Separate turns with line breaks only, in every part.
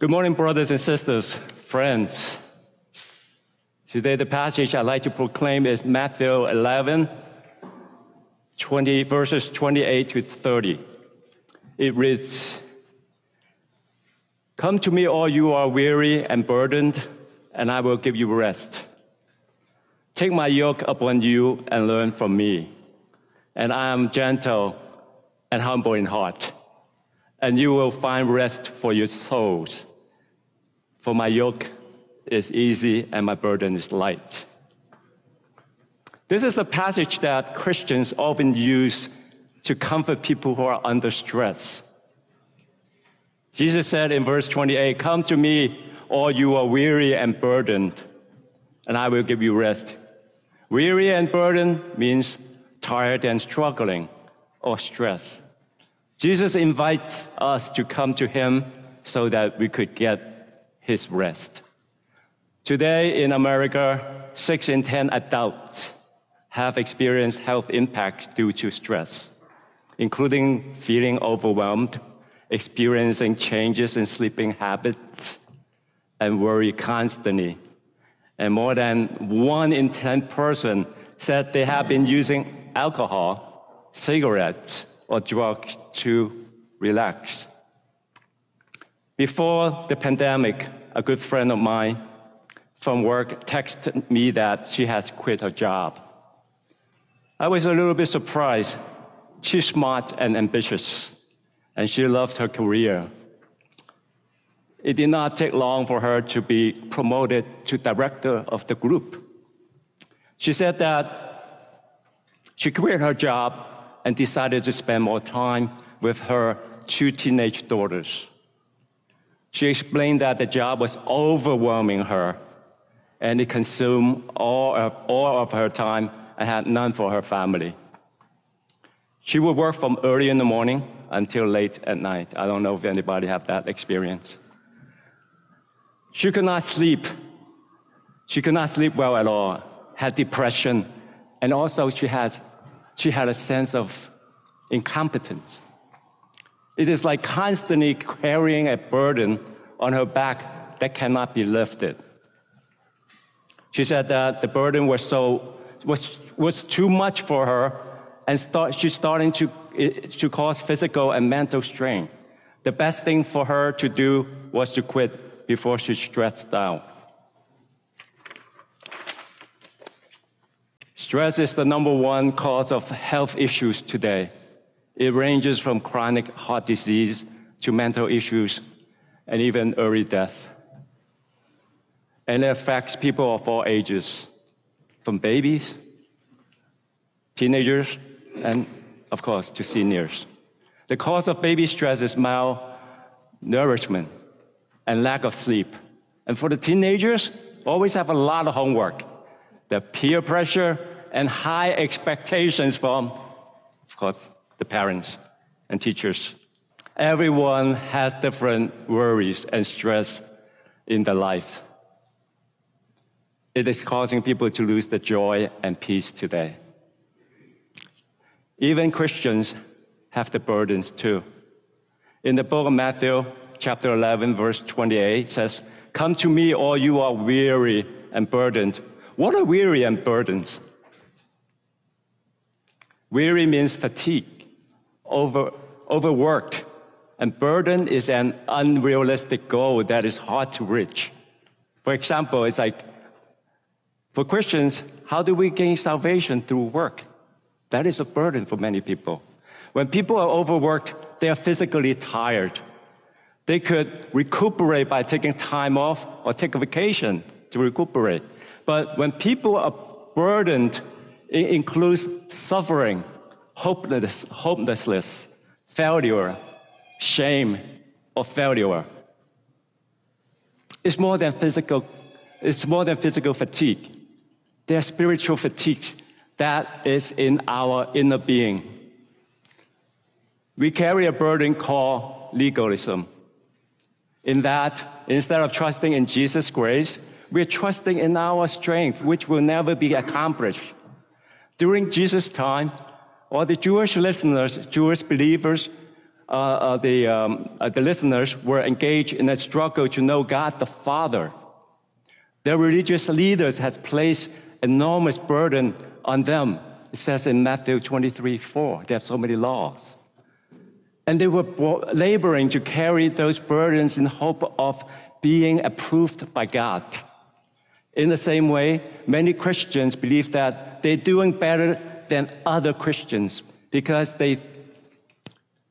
Good morning, brothers and sisters, friends. Today, the passage I'd like to proclaim is Matthew 11, 20, verses 28 to 30. It reads Come to me, all you are weary and burdened, and I will give you rest. Take my yoke upon you and learn from me, and I am gentle and humble in heart, and you will find rest for your souls. For my yoke is easy and my burden is light. This is a passage that Christians often use to comfort people who are under stress. Jesus said in verse 28 Come to me, all you are weary and burdened, and I will give you rest. Weary and burdened means tired and struggling or stressed. Jesus invites us to come to him so that we could get his rest. Today in America, six in 10 adults have experienced health impacts due to stress, including feeling overwhelmed, experiencing changes in sleeping habits, and worry constantly. And more than one in 10 person said they have been using alcohol, cigarettes, or drugs to relax. Before the pandemic, a good friend of mine from work texted me that she has quit her job. I was a little bit surprised. She's smart and ambitious, and she loved her career. It did not take long for her to be promoted to director of the group. She said that she quit her job and decided to spend more time with her two teenage daughters. She explained that the job was overwhelming her and it consumed all of, all of her time and had none for her family. She would work from early in the morning until late at night. I don't know if anybody have that experience. She could not sleep. She could not sleep well at all, had depression, and also she, has, she had a sense of incompetence. It is like constantly carrying a burden on her back that cannot be lifted. She said that the burden was so was, was too much for her, and start, she's starting to, eh, to cause physical and mental strain. The best thing for her to do was to quit before she stressed out. Stress is the number one cause of health issues today. It ranges from chronic heart disease to mental issues and even early death. And it affects people of all ages, from babies, teenagers, and of course, to seniors. The cause of baby stress is malnourishment and lack of sleep. And for the teenagers, always have a lot of homework. The peer pressure and high expectations from, of course, the parents and teachers. Everyone has different worries and stress in their life. It is causing people to lose the joy and peace today. Even Christians have the burdens too. In the book of Matthew, chapter 11, verse 28 says, Come to me, all you are weary and burdened. What are weary and burdens? Weary means fatigue, over, overworked, and burden is an unrealistic goal that is hard to reach. For example, it's like for Christians, how do we gain salvation through work? That is a burden for many people. When people are overworked, they are physically tired. They could recuperate by taking time off or take a vacation to recuperate. But when people are burdened, it includes suffering, hopeless, hopelessness, failure, shame, or failure. It's more than physical, it's more than physical fatigue. There are spiritual fatigues that is in our inner being. We carry a burden called legalism. In that, instead of trusting in Jesus' grace, we're trusting in our strength, which will never be accomplished. During Jesus' time, all the Jewish listeners, Jewish believers, uh, uh, the, um, uh, the listeners were engaged in a struggle to know God the Father. Their religious leaders had placed enormous burden on them. It says in Matthew 23 4, they have so many laws. And they were laboring to carry those burdens in hope of being approved by God. In the same way, many Christians believe that they're doing better than other Christians because they,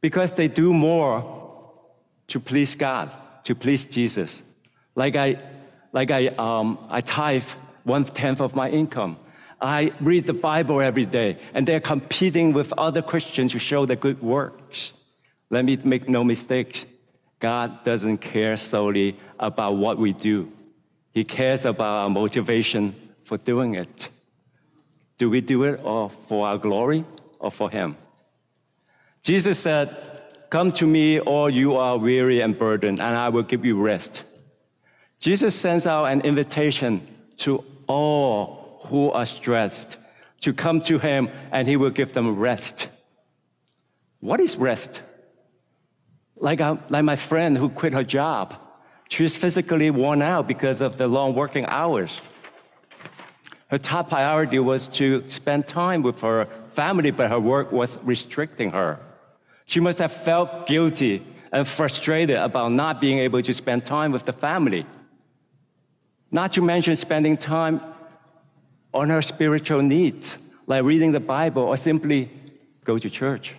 because they do more to please God, to please Jesus. Like I, like I, um, I tithe one tenth of my income. I read the Bible every day, and they're competing with other Christians to show the good works. Let me make no mistakes. God doesn't care solely about what we do. He cares about our motivation for doing it. Do we do it or for our glory or for Him? Jesus said, Come to me, all you are weary and burdened, and I will give you rest. Jesus sends out an invitation to all who are stressed to come to Him, and He will give them rest. What is rest? Like, uh, like my friend who quit her job. She was physically worn out because of the long working hours. Her top priority was to spend time with her family, but her work was restricting her. She must have felt guilty and frustrated about not being able to spend time with the family. Not to mention spending time on her spiritual needs, like reading the Bible or simply go to church.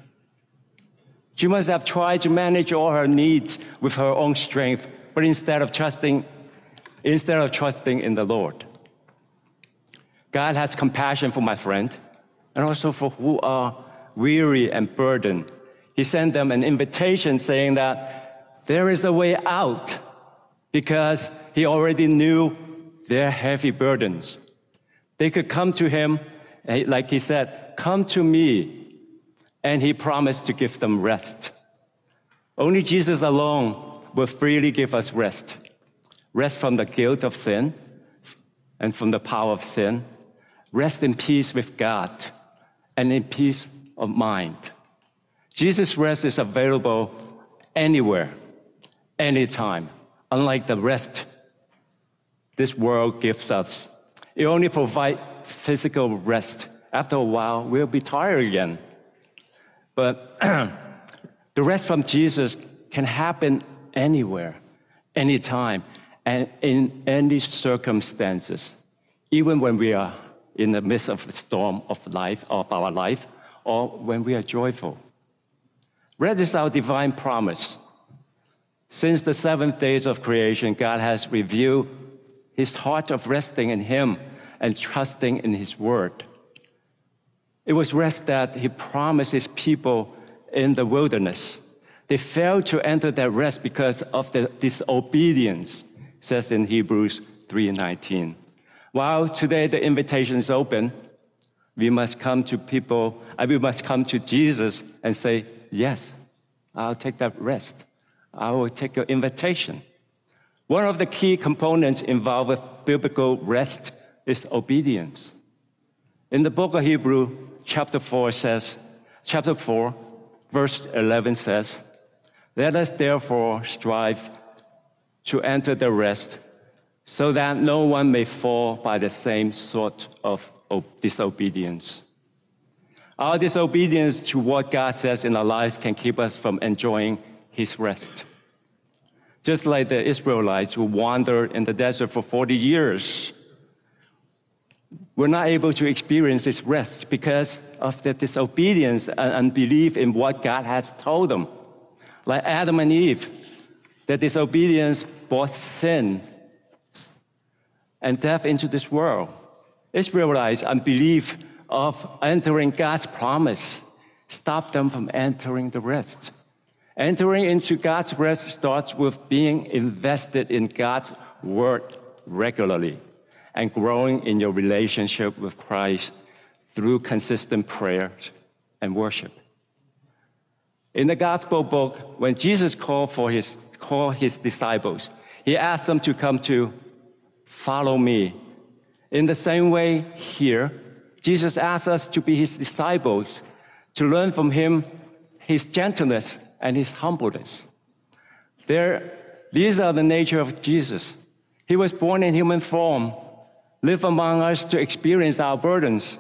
She must have tried to manage all her needs with her own strength but instead of trusting, instead of trusting in the Lord. God has compassion for my friend and also for who are weary and burdened. He sent them an invitation saying that there is a way out because he already knew their heavy burdens. They could come to him, eh, like he said, Come to me. And he promised to give them rest. Only Jesus alone will freely give us rest rest from the guilt of sin and from the power of sin, rest in peace with God, and in peace of mind. Jesus' rest is available anywhere, anytime, unlike the rest this world gives us. It only provides physical rest. After a while, we'll be tired again. But the rest from Jesus can happen anywhere, anytime, and in any circumstances, even when we are in the midst of the storm of life, of our life, or when we are joyful. Red is our divine promise. Since the seventh days of creation, God has revealed his heart of resting in him and trusting in his word. It was rest that he promised his people in the wilderness. They failed to enter that rest because of the disobedience, says in Hebrews 3:19. While today the invitation is open, we must come to people, uh, we must come to Jesus and say, Yes, I'll take that rest. I will take your invitation. One of the key components involved with biblical rest is obedience. In the book of Hebrew, chapter 4 says, chapter 4, verse 11 says, let us therefore strive to enter the rest, so that no one may fall by the same sort of disobedience. Our disobedience to what God says in our life can keep us from enjoying His rest. Just like the Israelites who wandered in the desert for 40 years, we're not able to experience this rest because of their disobedience and unbelief in what God has told them like Adam and Eve, their disobedience brought sin and death into this world. Israelites' unbelief of entering God's promise stopped them from entering the rest. Entering into God's rest starts with being invested in God's word regularly and growing in your relationship with Christ through consistent prayer and worship. In the gospel book, when Jesus called for his called his disciples, he asked them to come to follow me. In the same way, here, Jesus asks us to be his disciples, to learn from him his gentleness and his humbleness. There, these are the nature of Jesus. He was born in human form, lived among us to experience our burdens,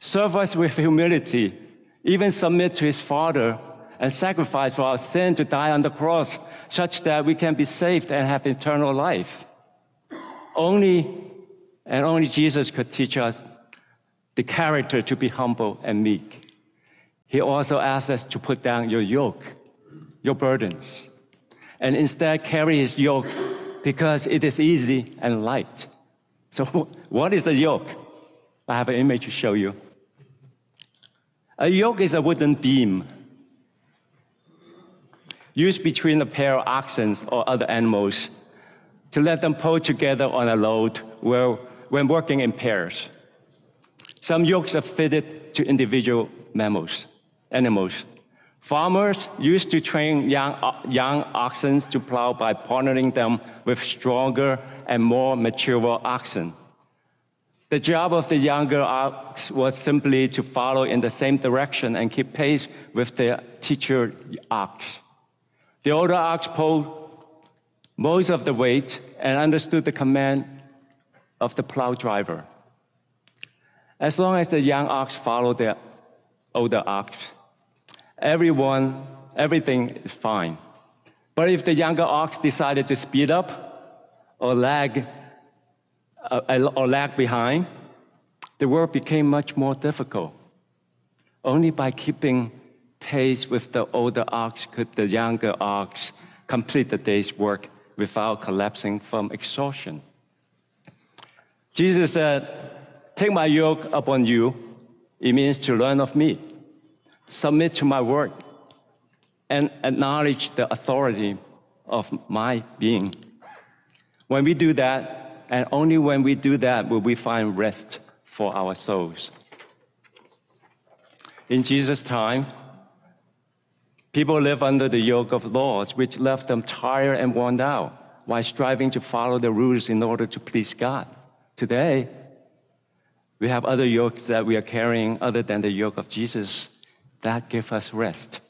serve us with humility, even submit to his Father, and sacrifice for our sin to die on the cross, such that we can be saved and have eternal life. Only and only Jesus could teach us the character to be humble and meek. He also asks us to put down your yoke, your burdens, and instead carry his yoke because it is easy and light. So, what is a yoke? I have an image to show you. A yoke is a wooden beam used between a pair of oxen or other animals to let them pull together on a load where, when working in pairs. Some yokes are fitted to individual mammals, animals. Farmers used to train young, young oxen to plow by partnering them with stronger and more mature oxen. The job of the younger ox was simply to follow in the same direction and keep pace with the teacher ox. The older ox pulled most of the weight and understood the command of the plow driver. As long as the young ox followed the older ox, everyone, everything is fine. But if the younger ox decided to speed up or lag, uh, or lag behind, the work became much more difficult. Only by keeping pace with the older ox could the younger ox complete the day's work without collapsing from exhaustion. Jesus said, Take my yoke upon you. It means to learn of me, submit to my word, and acknowledge the authority of my being. When we do that, and only when we do that will we find rest for our souls. In Jesus' time, People live under the yoke of laws, which left them tired and worn out while striving to follow the rules in order to please God. Today, we have other yokes that we are carrying other than the yoke of Jesus that give us rest.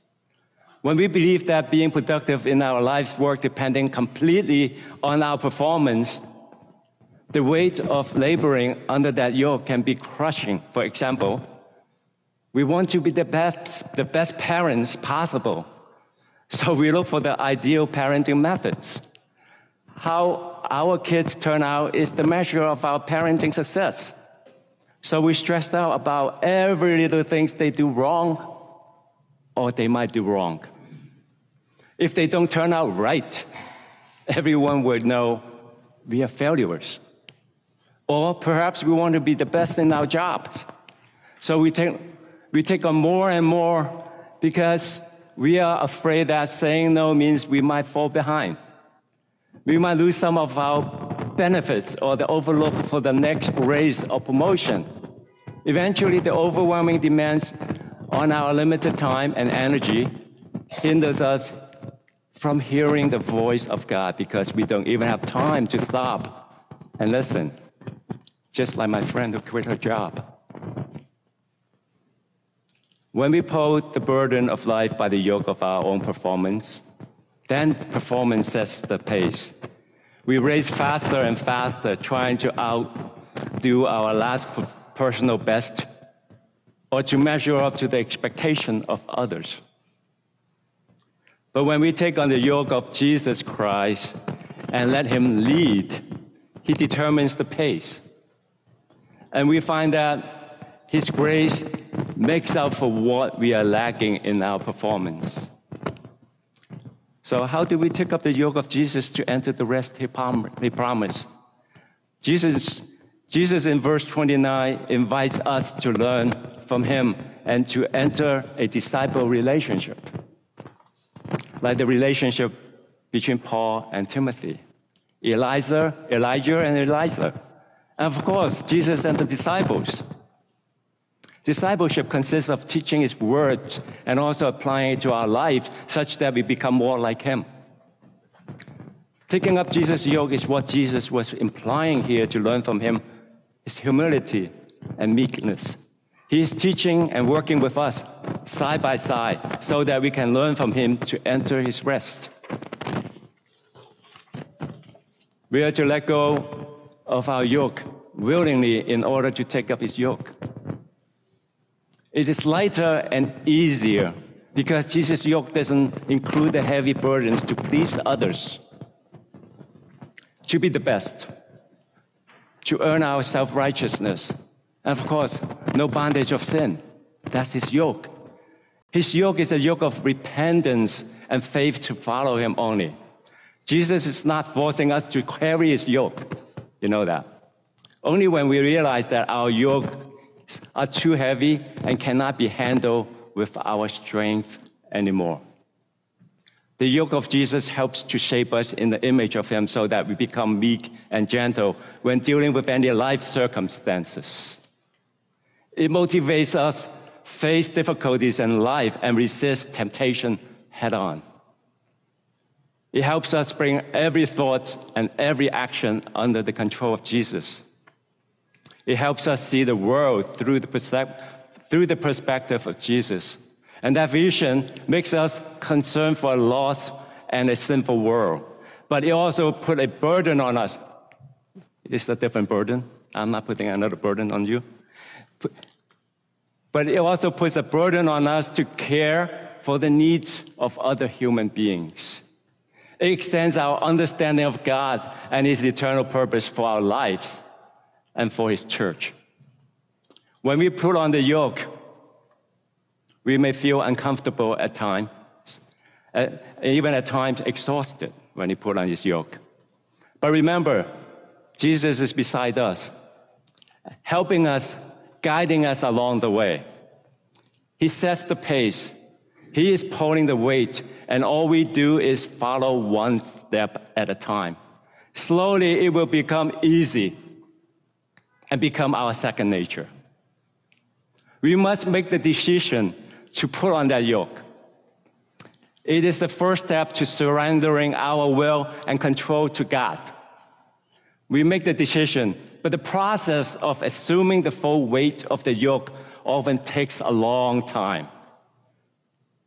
When we believe that being productive in our life's work depending completely on our performance, the weight of laboring under that yoke can be crushing. For example, we want to be the best, the best parents possible. So we look for the ideal parenting methods. How our kids turn out is the measure of our parenting success. So we stress out about every little things they do wrong or they might do wrong. If they don't turn out right, everyone would know we are failures. Or perhaps we want to be the best in our jobs. So we take we take on more and more because we are afraid that saying no means we might fall behind. We might lose some of our benefits or the overlook for the next raise or promotion. Eventually, the overwhelming demands on our limited time and energy hinders us from hearing the voice of God because we don't even have time to stop and listen, just like my friend who quit her job. When we pull the burden of life by the yoke of our own performance, then performance sets the pace. We race faster and faster, trying to outdo our last personal best or to measure up to the expectation of others. But when we take on the yoke of Jesus Christ and let Him lead, He determines the pace. And we find that His grace makes up for what we are lacking in our performance. So, how do we take up the yoke of Jesus to enter the rest he, promised? Jesus, Jesus in verse 29 invites us to learn from him and to enter a disciple relationship, like the relationship between Paul and Timothy, Elijah, Elijah and Elisha, and of course, Jesus and the disciples. Discipleship consists of teaching His words and also applying it to our life such that we become more like Him. Taking up Jesus' yoke is what Jesus was implying here to learn from Him is humility and meekness. He is teaching and working with us side by side so that we can learn from him to enter his rest. We are to let go of our yoke willingly in order to take up his yoke. It is lighter and easier because Jesus' yoke doesn't include the heavy burdens to please others, to be the best, to earn our self righteousness, and of course, no bondage of sin. That's his yoke. His yoke is a yoke of repentance and faith to follow him only. Jesus is not forcing us to carry his yoke. You know that. Only when we realize that our yoke are too heavy and cannot be handled with our strength anymore. The yoke of Jesus helps to shape us in the image of Him so that we become meek and gentle when dealing with any life circumstances. It motivates us face difficulties in life and resist temptation head on. It helps us bring every thought and every action under the control of Jesus. It helps us see the world through the, through the perspective of Jesus. And that vision makes us concerned for a lost and a sinful world. But it also put a burden on us. It's a different burden. I'm not putting another burden on you. But it also puts a burden on us to care for the needs of other human beings. It extends our understanding of God and His eternal purpose for our lives and for His church. When we put on the yoke, we may feel uncomfortable at times, uh, even at times exhausted when we put on His yoke. But remember, Jesus is beside us, helping us, guiding us along the way. He sets the pace. He is pulling the weight, and all we do is follow one step at a time. Slowly, it will become easy and become our second nature. We must make the decision to put on that yoke. It is the first step to surrendering our will and control to God. We make the decision, but the process of assuming the full weight of the yoke often takes a long time.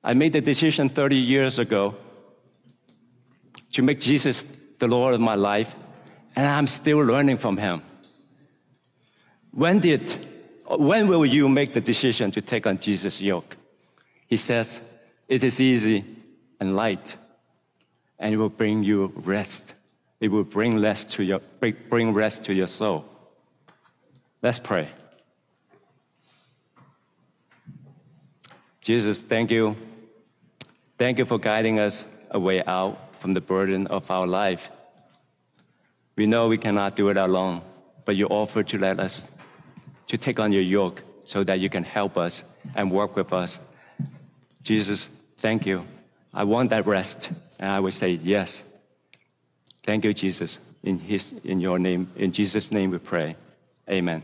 I made the decision 30 years ago to make Jesus the Lord of my life, and I'm still learning from him. When did, when will you make the decision to take on Jesus' yoke? He says, it is easy and light, and it will bring you rest. It will bring rest to your, bring rest to your soul. Let's pray. Jesus, thank you. Thank you for guiding us a way out from the burden of our life. We know we cannot do it alone, but you offer to let us to take on your yoke so that you can help us and work with us. Jesus, thank you. I want that rest. And I would say, yes. Thank you, Jesus. In, his, in your name, in Jesus' name we pray. Amen.